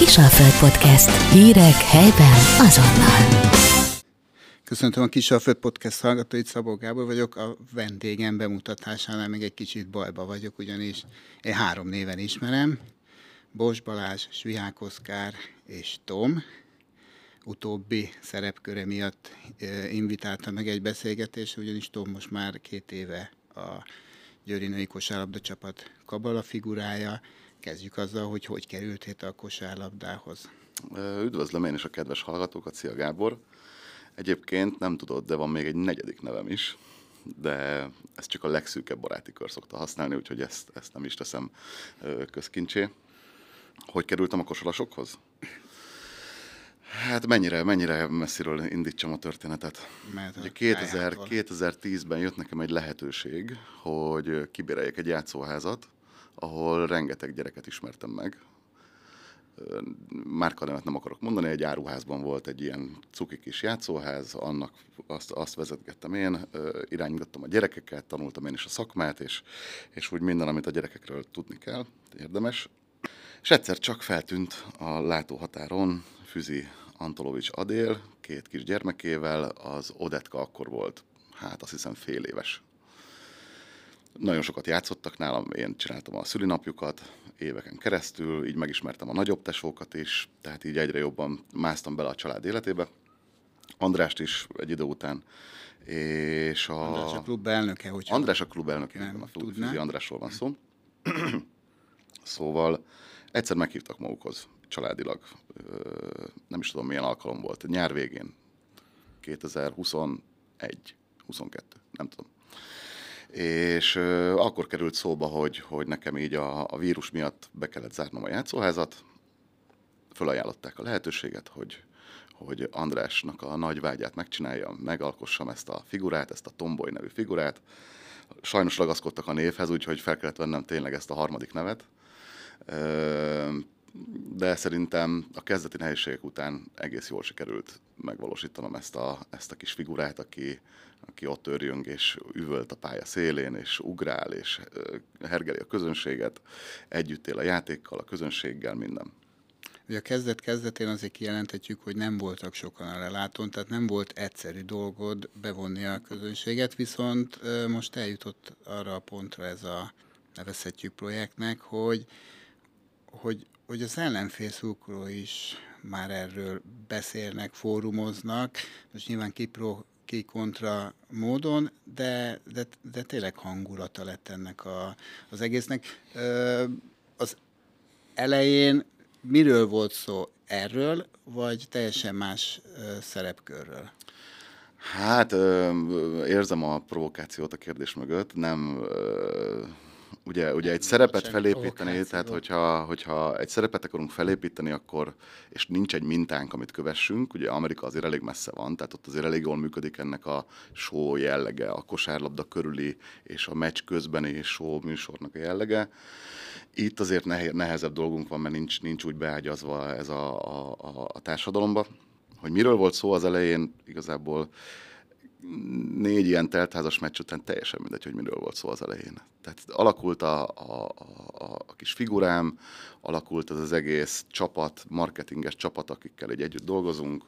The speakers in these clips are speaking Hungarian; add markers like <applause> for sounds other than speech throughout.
Kisalföld Podcast. Hírek helyben azonnal. Köszöntöm a Kisalföld Podcast hallgatóit, Szabó Gábor vagyok. A vendégem bemutatásánál még egy kicsit bajba vagyok, ugyanis én három néven ismerem. Bos Balázs, Svihák Oszkár és Tom. Utóbbi szerepköre miatt invitálta meg egy beszélgetésre, ugyanis Tom most már két éve a Győri Női Kosárlabda csapat kabala figurája. Kezdjük azzal, hogy hogy került a kosárlabdához. Üdvözlöm én is a kedves hallgatókat, szia Gábor! Egyébként nem tudod, de van még egy negyedik nevem is, de ezt csak a legszűkebb baráti kör szokta használni, úgyhogy ezt, ezt nem is teszem közkincsé. Hogy kerültem a kosalasokhoz? Hát mennyire, mennyire messziről indítsam a történetet. Mert Ugye 2000, 2010-ben jött nekem egy lehetőség, hogy kibéreljek egy játszóházat, ahol rengeteg gyereket ismertem meg, márkanevet nem akarok mondani, egy áruházban volt egy ilyen cuki kis játszóház, annak azt, azt vezetgettem én, irányítottam a gyerekeket, tanultam én is a szakmát, és, és úgy minden, amit a gyerekekről tudni kell, érdemes. És egyszer csak feltűnt a látóhatáron Füzi Antolovics Adél, két kis gyermekével, az Odetka akkor volt, hát azt hiszem fél éves. Nagyon sokat játszottak nálam, én csináltam a szülinapjukat, éveken keresztül, így megismertem a nagyobb tesókat is, tehát így egyre jobban másztam bele a család életébe. Andrást is egy idő után, és a... András a klub elnöke, hogy András a klub elnöke, nem, a Füzi Andrásról van szó. <clears throat> szóval egyszer meghívtak magukhoz családilag, nem is tudom milyen alkalom volt, nyár végén, 2021, 22, nem tudom és akkor került szóba, hogy, hogy nekem így a, a vírus miatt be kellett zárnom a játszóházat, fölajánlották a lehetőséget, hogy, hogy Andrásnak a nagy vágyát megcsináljam, megalkossam ezt a figurát, ezt a Tomboy nevű figurát. Sajnos ragaszkodtak a névhez, úgyhogy fel kellett vennem tényleg ezt a harmadik nevet. De szerintem a kezdeti nehézségek után egész jól sikerült megvalósítanom ezt a, ezt a kis figurát, aki, aki ott örjönk, és üvölt a pálya szélén, és ugrál, és hergeli a közönséget, együtt él a játékkal, a közönséggel, minden. Ugye a kezdet-kezdetén azért kijelenthetjük, hogy nem voltak sokan a lelátón, tehát nem volt egyszerű dolgod bevonni a közönséget, viszont most eljutott arra a pontra ez a nevezhetjük projektnek, hogy, hogy, hogy az ellenfél is már erről beszélnek, fórumoznak, most nyilván kipro, ki kontra módon, de, de, de tényleg hangulata lett ennek a, az egésznek. Az elején miről volt szó? Erről, vagy teljesen más szerepkörről? Hát érzem a provokációt a kérdés mögött, nem ugye, ugye egy szerepet felépíteni, tehát hogyha, hogyha egy szerepet akarunk felépíteni, akkor, és nincs egy mintánk, amit kövessünk, ugye Amerika azért elég messze van, tehát ott azért elég jól működik ennek a show jellege, a kosárlabda körüli és a meccs közbeni show műsornak a jellege. Itt azért nehezebb dolgunk van, mert nincs, nincs úgy beágyazva ez a, a, a, a társadalomba. Hogy miről volt szó az elején, igazából négy ilyen teltházas meccs után teljesen mindegy, hogy miről volt szó az elején. Tehát alakult a, a, a, a kis figurám, alakult az az egész csapat, marketinges csapat, akikkel egy együtt dolgozunk.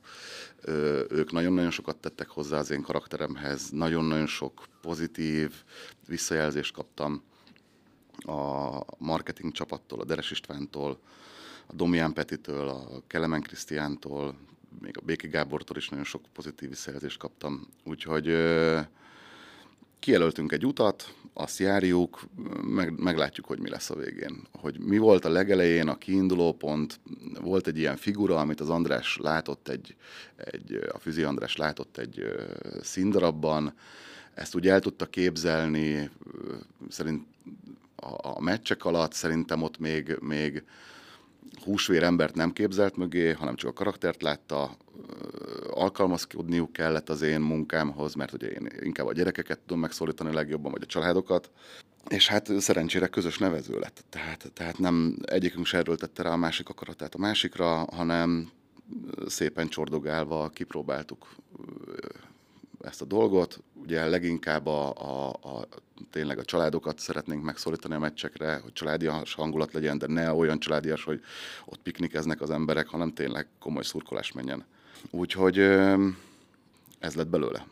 Ö, ők nagyon-nagyon sokat tettek hozzá az én karakteremhez, nagyon-nagyon sok pozitív visszajelzést kaptam a marketing csapattól, a Deres Istvántól, a Domián Petitől, a Kelemen Krisztiántól, még a Béki Gábortól is nagyon sok pozitív visszajelzést kaptam. Úgyhogy ö, kijelöltünk egy utat, azt járjuk, meg, meglátjuk, hogy mi lesz a végén. Hogy mi volt a legelején a kiinduló pont, volt egy ilyen figura, amit az András látott egy, egy a Füzi András látott egy színdarabban, ezt úgy el tudta képzelni, szerint a, a meccsek alatt szerintem ott még, még húsvér embert nem képzelt mögé, hanem csak a karaktert látta, alkalmazkodniuk kellett az én munkámhoz, mert ugye én inkább a gyerekeket tudom megszólítani legjobban, vagy a családokat, és hát szerencsére közös nevező lett. Tehát, tehát nem egyikünk se erőltette rá a másik akaratát a másikra, hanem szépen csordogálva kipróbáltuk ezt a dolgot. ugye leginkább a, a, a, tényleg a családokat szeretnénk megszólítani a meccsekre, hogy családias hangulat legyen, de ne olyan családias, hogy ott piknikeznek az emberek, hanem tényleg komoly szurkolás menjen. Úgyhogy ez lett belőle.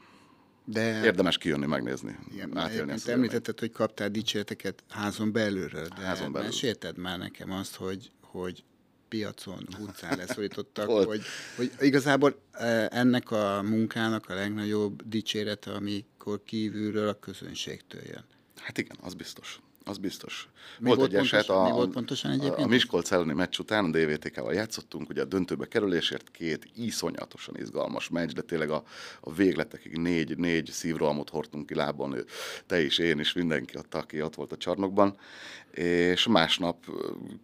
De Érdemes kijönni, megnézni, igen, átélni ezt. Említetted, hogy kaptál dicséreteket házon belülről, de házon belül. mesélted már nekem azt, hogy, hogy piacon, utcán leszorítottak, <laughs> hogy, hogy igazából e, ennek a munkának a legnagyobb dicsérete, amikor kívülről a közönségtől jön. Hát igen, az biztos az biztos. Mi volt, volt egy eset a, mi volt pontosan egyébként? A, Miskolc elleni meccs után a DVTK-val játszottunk, ugye a döntőbe kerülésért két iszonyatosan izgalmas meccs, de tényleg a, a végletekig négy, négy szívrohamot hordtunk ki lábon, te is, én is, mindenki ott, aki ott volt a csarnokban, és másnap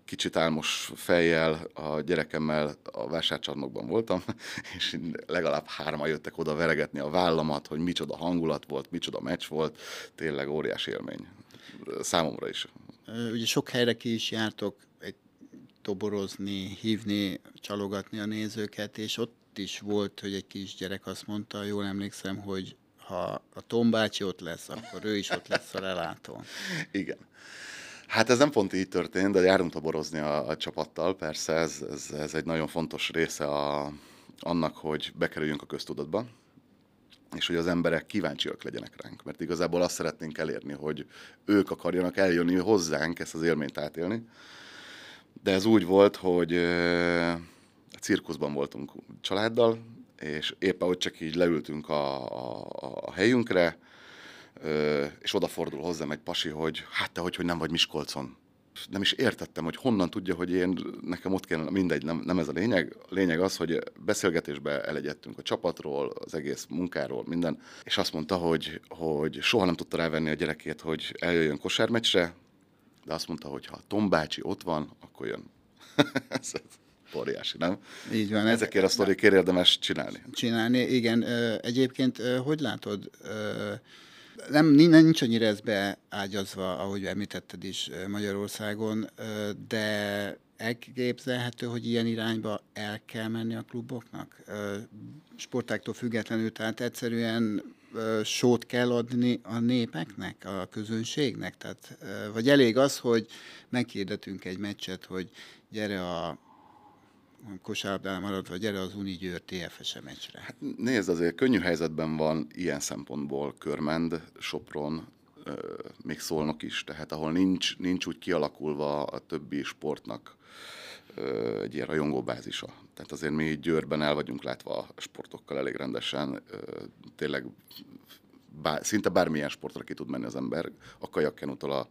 kicsit álmos fejjel a gyerekemmel a vásárcsarnokban voltam, <laughs> és legalább hárma jöttek oda veregetni a vállamat, hogy micsoda hangulat volt, micsoda meccs volt, tényleg óriási élmény számomra is. Ugye sok helyre ki is jártok egy toborozni, hívni, csalogatni a nézőket, és ott is volt, hogy egy kisgyerek azt mondta, jól emlékszem, hogy ha a Tom bácsi ott lesz, akkor ő is ott lesz a relátón. <laughs> Igen. Hát ez nem pont így történt, de járunk toborozni a, a csapattal, persze ez, ez, ez egy nagyon fontos része a, annak, hogy bekerüljünk a köztudatba és hogy az emberek kíváncsiak legyenek ránk, mert igazából azt szeretnénk elérni, hogy ők akarjanak eljönni hozzánk ezt az élményt átélni. De ez úgy volt, hogy a cirkuszban voltunk családdal, és éppen hogy csak így leültünk a, a, a helyünkre, és odafordul hozzám egy pasi, hogy hát te hogy, hogy nem vagy Miskolcon nem is értettem, hogy honnan tudja, hogy én, nekem ott kellene, mindegy, nem, nem ez a lényeg. A lényeg az, hogy beszélgetésbe elegyedtünk a csapatról, az egész munkáról, minden, és azt mondta, hogy, hogy soha nem tudta rávenni a gyerekét, hogy eljöjjön kosármeccsre, de azt mondta, hogy ha Tom bácsi ott van, akkor jön. <laughs> ez óriási, nem? Így van. Ezekért a sztorikért érdemes csinálni. Csinálni, igen. Egyébként, hogy látod, nem, nincs annyira ez beágyazva, ahogy említetted is Magyarországon, de elképzelhető, hogy ilyen irányba el kell menni a kluboknak? Sportáktól függetlenül, tehát egyszerűen sót kell adni a népeknek, a közönségnek? Tehát, vagy elég az, hogy meghirdetünk egy meccset, hogy gyere a kosárlabdán maradva, gyere az Uni Győr TFS meccsre. Hát nézd, azért könnyű helyzetben van ilyen szempontból Körmend, Sopron, még szólnak is, tehát ahol nincs, nincs úgy kialakulva a többi sportnak egy ilyen rajongóbázisa. Tehát azért mi Győrben el vagyunk látva a sportokkal elég rendesen, tényleg bár, szinte bármilyen sportra ki tud menni az ember, a kajakkenutól a,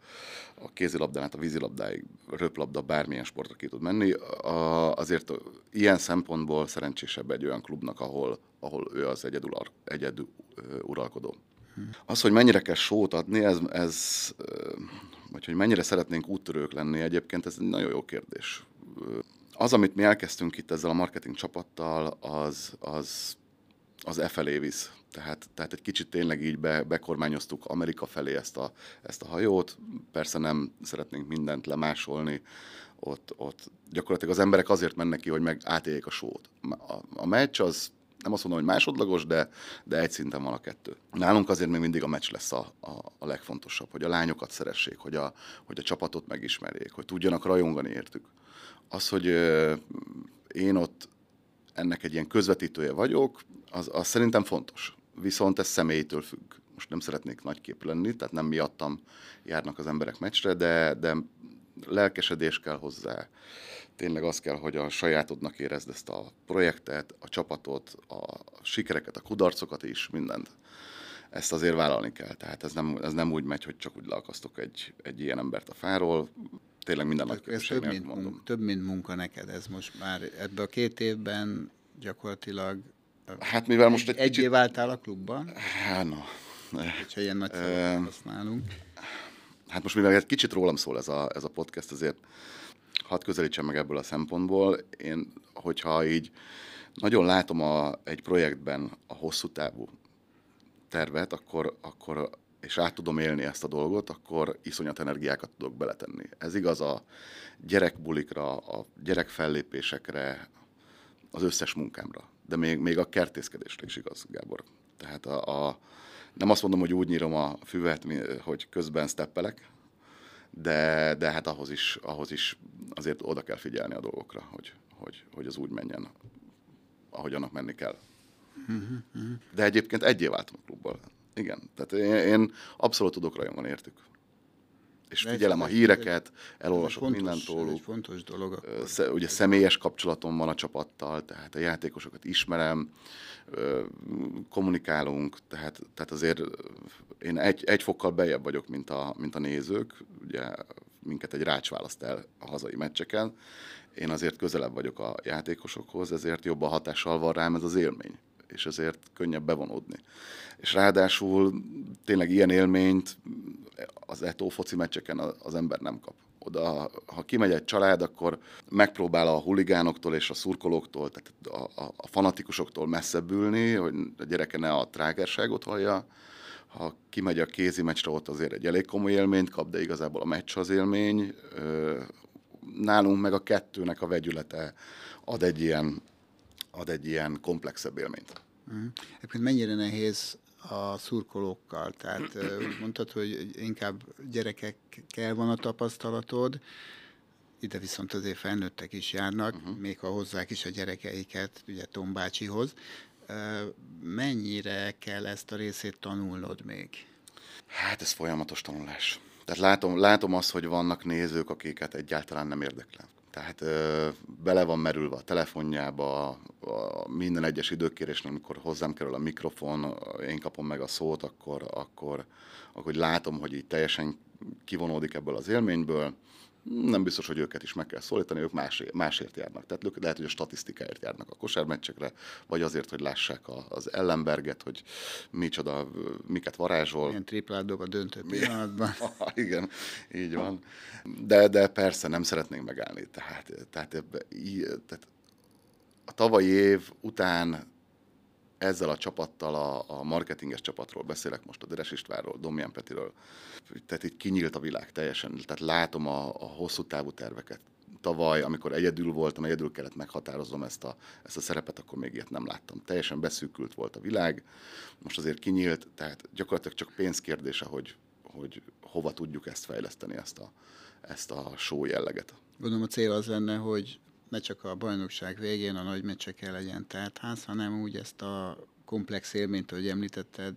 a kézilabdán át a vízilabdáig, röplabda, bármilyen sportra ki tud menni. A, azért ilyen szempontból szerencsésebb egy olyan klubnak, ahol, ahol ő az egyedül, egyedül uralkodó. Az, hogy mennyire kell sót adni, ez, ez, vagy hogy mennyire szeretnénk úttörők lenni, egyébként ez egy nagyon jó kérdés. Az, amit mi elkezdtünk itt ezzel a marketing csapattal, az, az, az e felé visz. Tehát, tehát egy kicsit tényleg így be, bekormányoztuk Amerika felé ezt a, ezt a hajót. Persze nem szeretnénk mindent lemásolni. Ott, ott gyakorlatilag az emberek azért mennek ki, hogy meg átéljék a sót. A, a meccs az nem azt mondom, hogy másodlagos, de, de egy szinten van a kettő. Nálunk azért még mindig a meccs lesz a, a, a legfontosabb, hogy a lányokat szeressék, hogy a, hogy a csapatot megismerjék, hogy tudjanak rajongani értük. Az, hogy ö, én ott ennek egy ilyen közvetítője vagyok, az, az szerintem fontos viszont ez személytől függ. Most nem szeretnék nagykép lenni, tehát nem miattam járnak az emberek meccsre, de, de lelkesedés kell hozzá. Tényleg az kell, hogy a sajátodnak érezd ezt a projektet, a csapatot, a sikereket, a kudarcokat is, mindent. Ezt azért vállalni kell. Tehát ez nem, ez nem úgy megy, hogy csak úgy leakasztok egy, egy ilyen embert a fáról. Tényleg minden nagy ez több mint, mondom. Munka, több, mint munka neked ez most már. Ebben a két évben gyakorlatilag Hát mivel most egy, egy kicsit... váltál a klubban? Hát no. Hogyha ilyen nagy használunk. Hát most mivel egy kicsit rólam szól ez a, ez a podcast, azért hadd közelítsem meg ebből a szempontból. Én, hogyha így nagyon látom a, egy projektben a hosszú távú tervet, akkor, akkor és át tudom élni ezt a dolgot, akkor iszonyat energiákat tudok beletenni. Ez igaz a gyerekbulikra, a gyerekfellépésekre, az összes munkámra de még, még a kertészkedésre is igaz, Gábor. Tehát a, a Nem azt mondom, hogy úgy nyírom a füvet, hogy közben steppelek, de, de hát ahhoz is, ahhoz is azért oda kell figyelni a dolgokra, hogy, hogy, hogy az úgy menjen, ahogy annak menni kell. De egyébként egyé váltam a klubból. Igen, tehát én, én abszolút tudok rajongani értük. És figyelem a híreket, elolvasok fontos, mindent tóluk. fontos dolog. Akkor. Ugye személyes kapcsolatom van a csapattal, tehát a játékosokat ismerem, kommunikálunk, tehát, tehát azért én egy, egy fokkal bejebb vagyok, mint a, mint a nézők. Ugye minket egy rács választ el a hazai meccseken. Én azért közelebb vagyok a játékosokhoz, ezért jobb a hatással van rám ez az élmény és ezért könnyebb bevonódni. És ráadásul tényleg ilyen élményt az Eto foci meccseken az ember nem kap. Oda, ha kimegy egy család, akkor megpróbál a huligánoktól és a szurkolóktól, tehát a, a, a fanatikusoktól messzebb ülni, hogy a gyereke ne a trágerságot hallja. Ha kimegy a kézi meccsre, ott azért egy elég komoly élményt kap, de igazából a meccs az élmény. Nálunk meg a kettőnek a vegyülete ad egy ilyen ad egy ilyen komplexebb élményt. Mm. Egyébként mennyire nehéz a szurkolókkal? Tehát mondtad, hogy inkább gyerekekkel van a tapasztalatod, ide viszont azért felnőttek is járnak, uh-huh. még ha hozzák is a gyerekeiket, ugye Tom bácsihoz. Mennyire kell ezt a részét tanulnod még? Hát ez folyamatos tanulás. Tehát látom, látom azt, hogy vannak nézők, akiket egyáltalán nem érdekel. Tehát ö, bele van merülve a telefonjába, a minden egyes időkérésnél, amikor hozzám kerül a mikrofon, én kapom meg a szót, akkor, akkor, akkor látom, hogy így teljesen kivonódik ebből az élményből, nem biztos, hogy őket is meg kell szólítani, ők más, másért járnak. Tehát ők lehet, hogy a statisztikáért járnak a kosármeccsekre, vagy azért, hogy lássák a, az ellenberget, hogy micsoda, miket varázsol. Milyen triplát dob a döntő pillanatban. <laughs> Igen, így van. De, de persze nem szeretnénk megállni. Tehát, tehát, ebbe, tehát a tavalyi év után ezzel a csapattal, a, a marketinges csapatról beszélek most, a Deres Istvánról, Domján Petiről, tehát itt kinyílt a világ teljesen, tehát látom a, a hosszú távú terveket. Tavaly, amikor egyedül voltam, egyedül kellett meghatározom ezt a, ezt a szerepet, akkor még ilyet nem láttam. Teljesen beszűkült volt a világ, most azért kinyílt, tehát gyakorlatilag csak pénzkérdése, hogy, hogy hova tudjuk ezt fejleszteni, ezt a, ezt a show jelleget. Gondolom a cél az lenne, hogy ne csak a bajnokság végén a nagy meccsekkel legyen teltház, hanem úgy ezt a komplex élményt, ahogy említetted,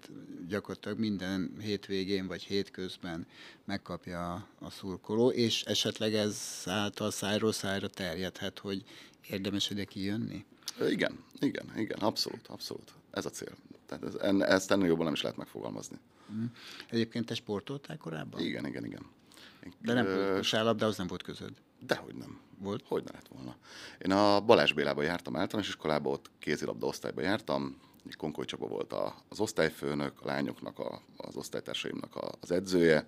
gyakorlatilag minden hétvégén vagy hétközben megkapja a, a szurkoló, és esetleg ez által szájról szájra terjedhet, hogy érdemes ide kijönni? Igen, igen, igen, abszolút, abszolút. Ez a cél. Tehát ez, ezt ennél jobban nem is lehet megfogalmazni. Mm. Egyébként te sportoltál korábban? Igen, igen, igen. De nem volt az nem volt közöd? Dehogy nem. Volt? Hogy ne lett volna. Én a Balázs Bélába jártam általános iskolába, ott kézilabda osztályba jártam, Konkoly Csaba volt az osztályfőnök, a lányoknak, a, az osztálytársaimnak az edzője,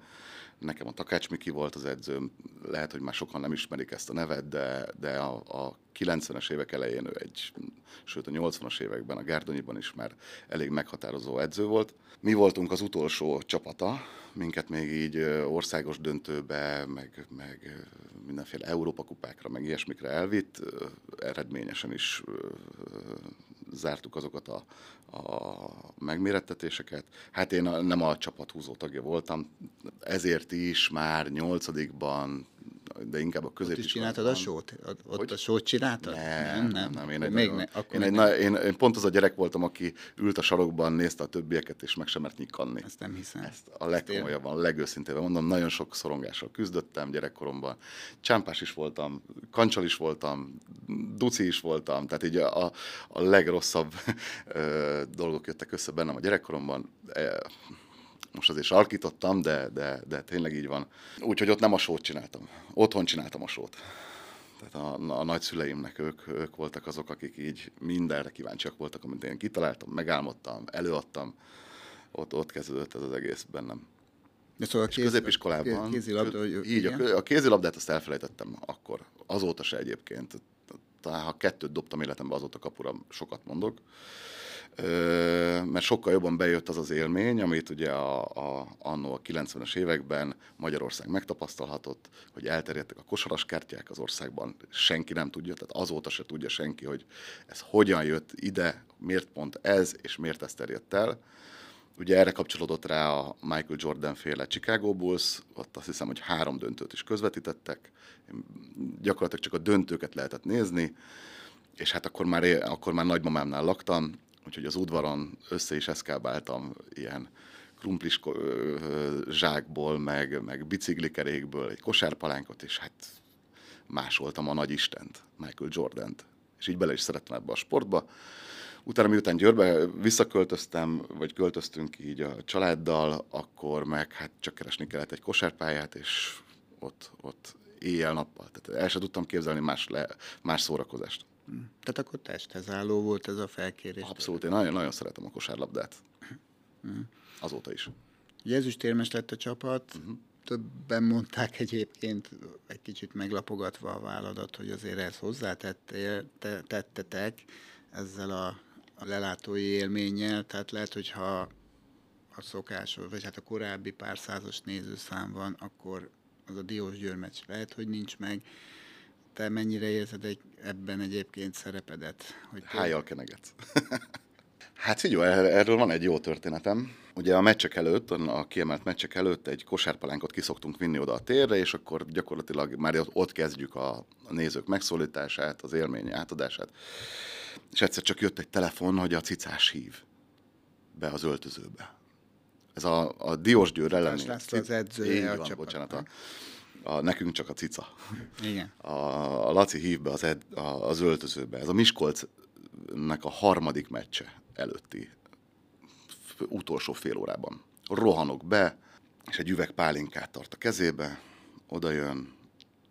nekem a Takács Miki volt az edzőm, lehet, hogy már sokan nem ismerik ezt a nevet, de, de a, a 90-es évek elején ő egy, sőt a 80-as években a Gárdonyiban is már elég meghatározó edző volt. Mi voltunk az utolsó csapata, minket még így országos döntőbe, meg, meg mindenféle Európa kupákra, meg ilyesmikre elvitt, eredményesen is zártuk azokat a, a megmérettetéseket. Hát én nem a csapat tagja voltam, ezért is már nyolcadikban de inkább a középiskolában. Ott is csináltad a sót? Ott hogy? a sót csináltad? Nem, nem, nem. Én, egy még ne, én, egy, na, én, én, pont az a gyerek voltam, aki ült a sarokban, nézte a többieket, és meg sem mert nyikanni. Ezt nem hiszem. Ezt a legkomolyabban, a legőszintében mondom, nagyon sok szorongással küzdöttem gyerekkoromban. Csámpás is voltam, kancsal is voltam, duci is voltam, tehát így a, a, a legrosszabb <laughs> dolgok jöttek össze bennem a gyerekkoromban most azért sarkítottam, de, de, de tényleg így van. Úgyhogy ott nem a sót csináltam. Otthon csináltam a sót. Tehát a, a nagyszüleimnek ők, ők voltak azok, akik így mindenre kíváncsiak voltak, amit én kitaláltam, megálmodtam, előadtam. Ott, ott kezdődött ez az egész bennem. De szóval a kéz, középiskolában. Kézilabda, így, a, a kézilabdát azt elfelejtettem akkor. Azóta se egyébként. Talán ha kettőt dobtam életembe, azóta kapura sokat mondok mert sokkal jobban bejött az az élmény, amit ugye a, a, annó a 90-es években Magyarország megtapasztalhatott, hogy elterjedtek a kosaras kártyák az országban, senki nem tudja, tehát azóta se tudja senki, hogy ez hogyan jött ide, miért pont ez, és miért ez terjedt el. Ugye erre kapcsolódott rá a Michael Jordan féle Chicago Bulls, ott azt hiszem, hogy három döntőt is közvetítettek, gyakorlatilag csak a döntőket lehetett nézni, és hát akkor már, akkor már nagymamámnál laktam, úgyhogy az udvaron össze is eszkábáltam ilyen krumplis zsákból, meg, meg biciklikerékből egy kosárpalánkot, és hát másoltam a nagy Istent, Michael Jordan-t. És így bele is szerettem ebbe a sportba. Utána miután Győrbe visszaköltöztem, vagy költöztünk így a családdal, akkor meg hát csak keresni kellett egy kosárpályát, és ott, ott éjjel-nappal. Tehát el sem tudtam képzelni más, le, más szórakozást. Tehát akkor testhez álló volt ez a felkérés? Abszolút, én nagyon, nagyon szeretem a kosárlabdát. Uh-huh. Azóta is. Jézus lett a csapat, uh-huh. többen mondták egyébként, egy kicsit meglapogatva a válladat, hogy azért ezt hozzátettél, te, tettetek ezzel a, a lelátói élménnyel, tehát lehet, hogyha a szokásos, vagy hát a korábbi pár százas nézőszám van, akkor az a Diós Győr meccs lehet, hogy nincs meg. Te mennyire érzed egy, ebben egyébként szerepedet? Hogy Hájjal kenegetsz. <laughs> hát figyelj, erről van egy jó történetem. Ugye a meccsek előtt, a kiemelt meccsek előtt egy kosárpalánkot kiszoktunk vinni oda a térre, és akkor gyakorlatilag már ott kezdjük a, nézők megszólítását, az élmény átadását. És egyszer csak jött egy telefon, hogy a cicás hív be az öltözőbe. Ez a, a Diós Győr elleni. László az edzője a van, bocsánat, a, a, nekünk csak a cica. Igen. A, a Laci hív be az, ed, a, az öltözőbe. Ez a Miskolcnak a harmadik meccse előtti utolsó fél órában. Rohanok be, és egy üveg pálinkát tart a kezébe, oda jön,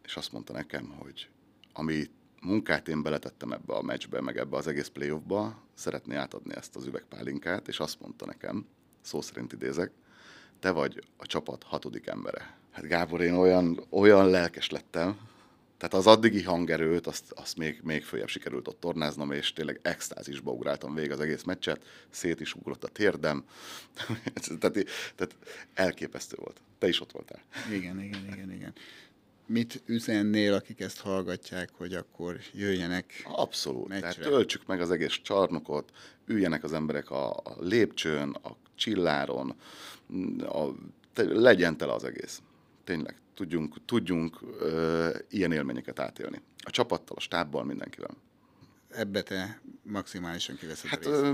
és azt mondta nekem, hogy ami munkát én beletettem ebbe a meccsbe, meg ebbe az egész playoffba, szeretné átadni ezt az üvegpálinkát, és azt mondta nekem, szó szerint idézek, te vagy a csapat hatodik embere. Hát Gábor, én olyan, olyan lelkes lettem, tehát az addigi hangerőt, azt, azt még, még följebb sikerült ott tornáznom, és tényleg extázisba ugráltam végig az egész meccset, szét is ugrott a térdem, <laughs> tehát, tehát elképesztő volt. Te is ott voltál. Igen, igen, igen, igen. Mit üzennél, akik ezt hallgatják, hogy akkor jöjjenek Abszolút. Meccsre. Tehát töltsük meg az egész csarnokot, üljenek az emberek a, a lépcsőn, a csilláron, a, te, legyen tele az egész. Tényleg tudjunk, tudjunk ö, ilyen élményeket átélni. A csapattal, a stábbal, mindenkivel. Ebbe te maximálisan kiveszed Hát ö,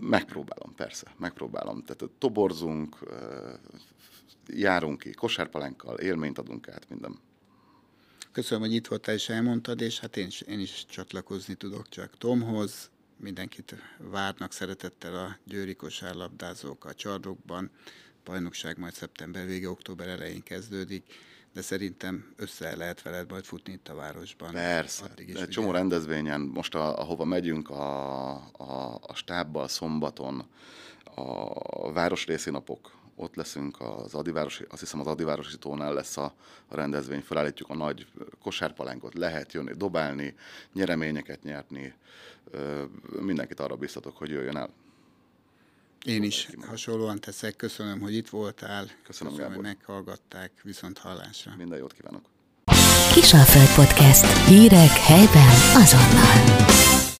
megpróbálom, persze, megpróbálom. Tehát toborzunk, ö, járunk ki kosárpalánkkal, élményt adunk át, minden. Köszönöm, hogy itt voltál és elmondtad, és hát én is, én is csatlakozni tudok csak Tomhoz. Mindenkit várnak szeretettel a győri kosárlabdázók a csarnokban bajnokság majd szeptember vége, október elején kezdődik, de szerintem össze lehet veled majd futni itt a városban. Persze, Addig is, csomó ugye... rendezvényen, most a, ahova megyünk a, a, a stábbal szombaton, a városrészi napok, ott leszünk az Adivárosi, azt hiszem az Adivárosi tónál lesz a, a rendezvény, felállítjuk a nagy kosárpalánkot, lehet jönni, dobálni, nyereményeket nyerni, mindenkit arra biztatok, hogy jöjjön el. Én is hasonlóan teszek. Köszönöm, hogy itt voltál. Köszönöm, Köszönöm hogy meghallgatták. Viszont hallásra. Minden jót kívánok. Kisalföld Podcast. Hírek helyben azonnal.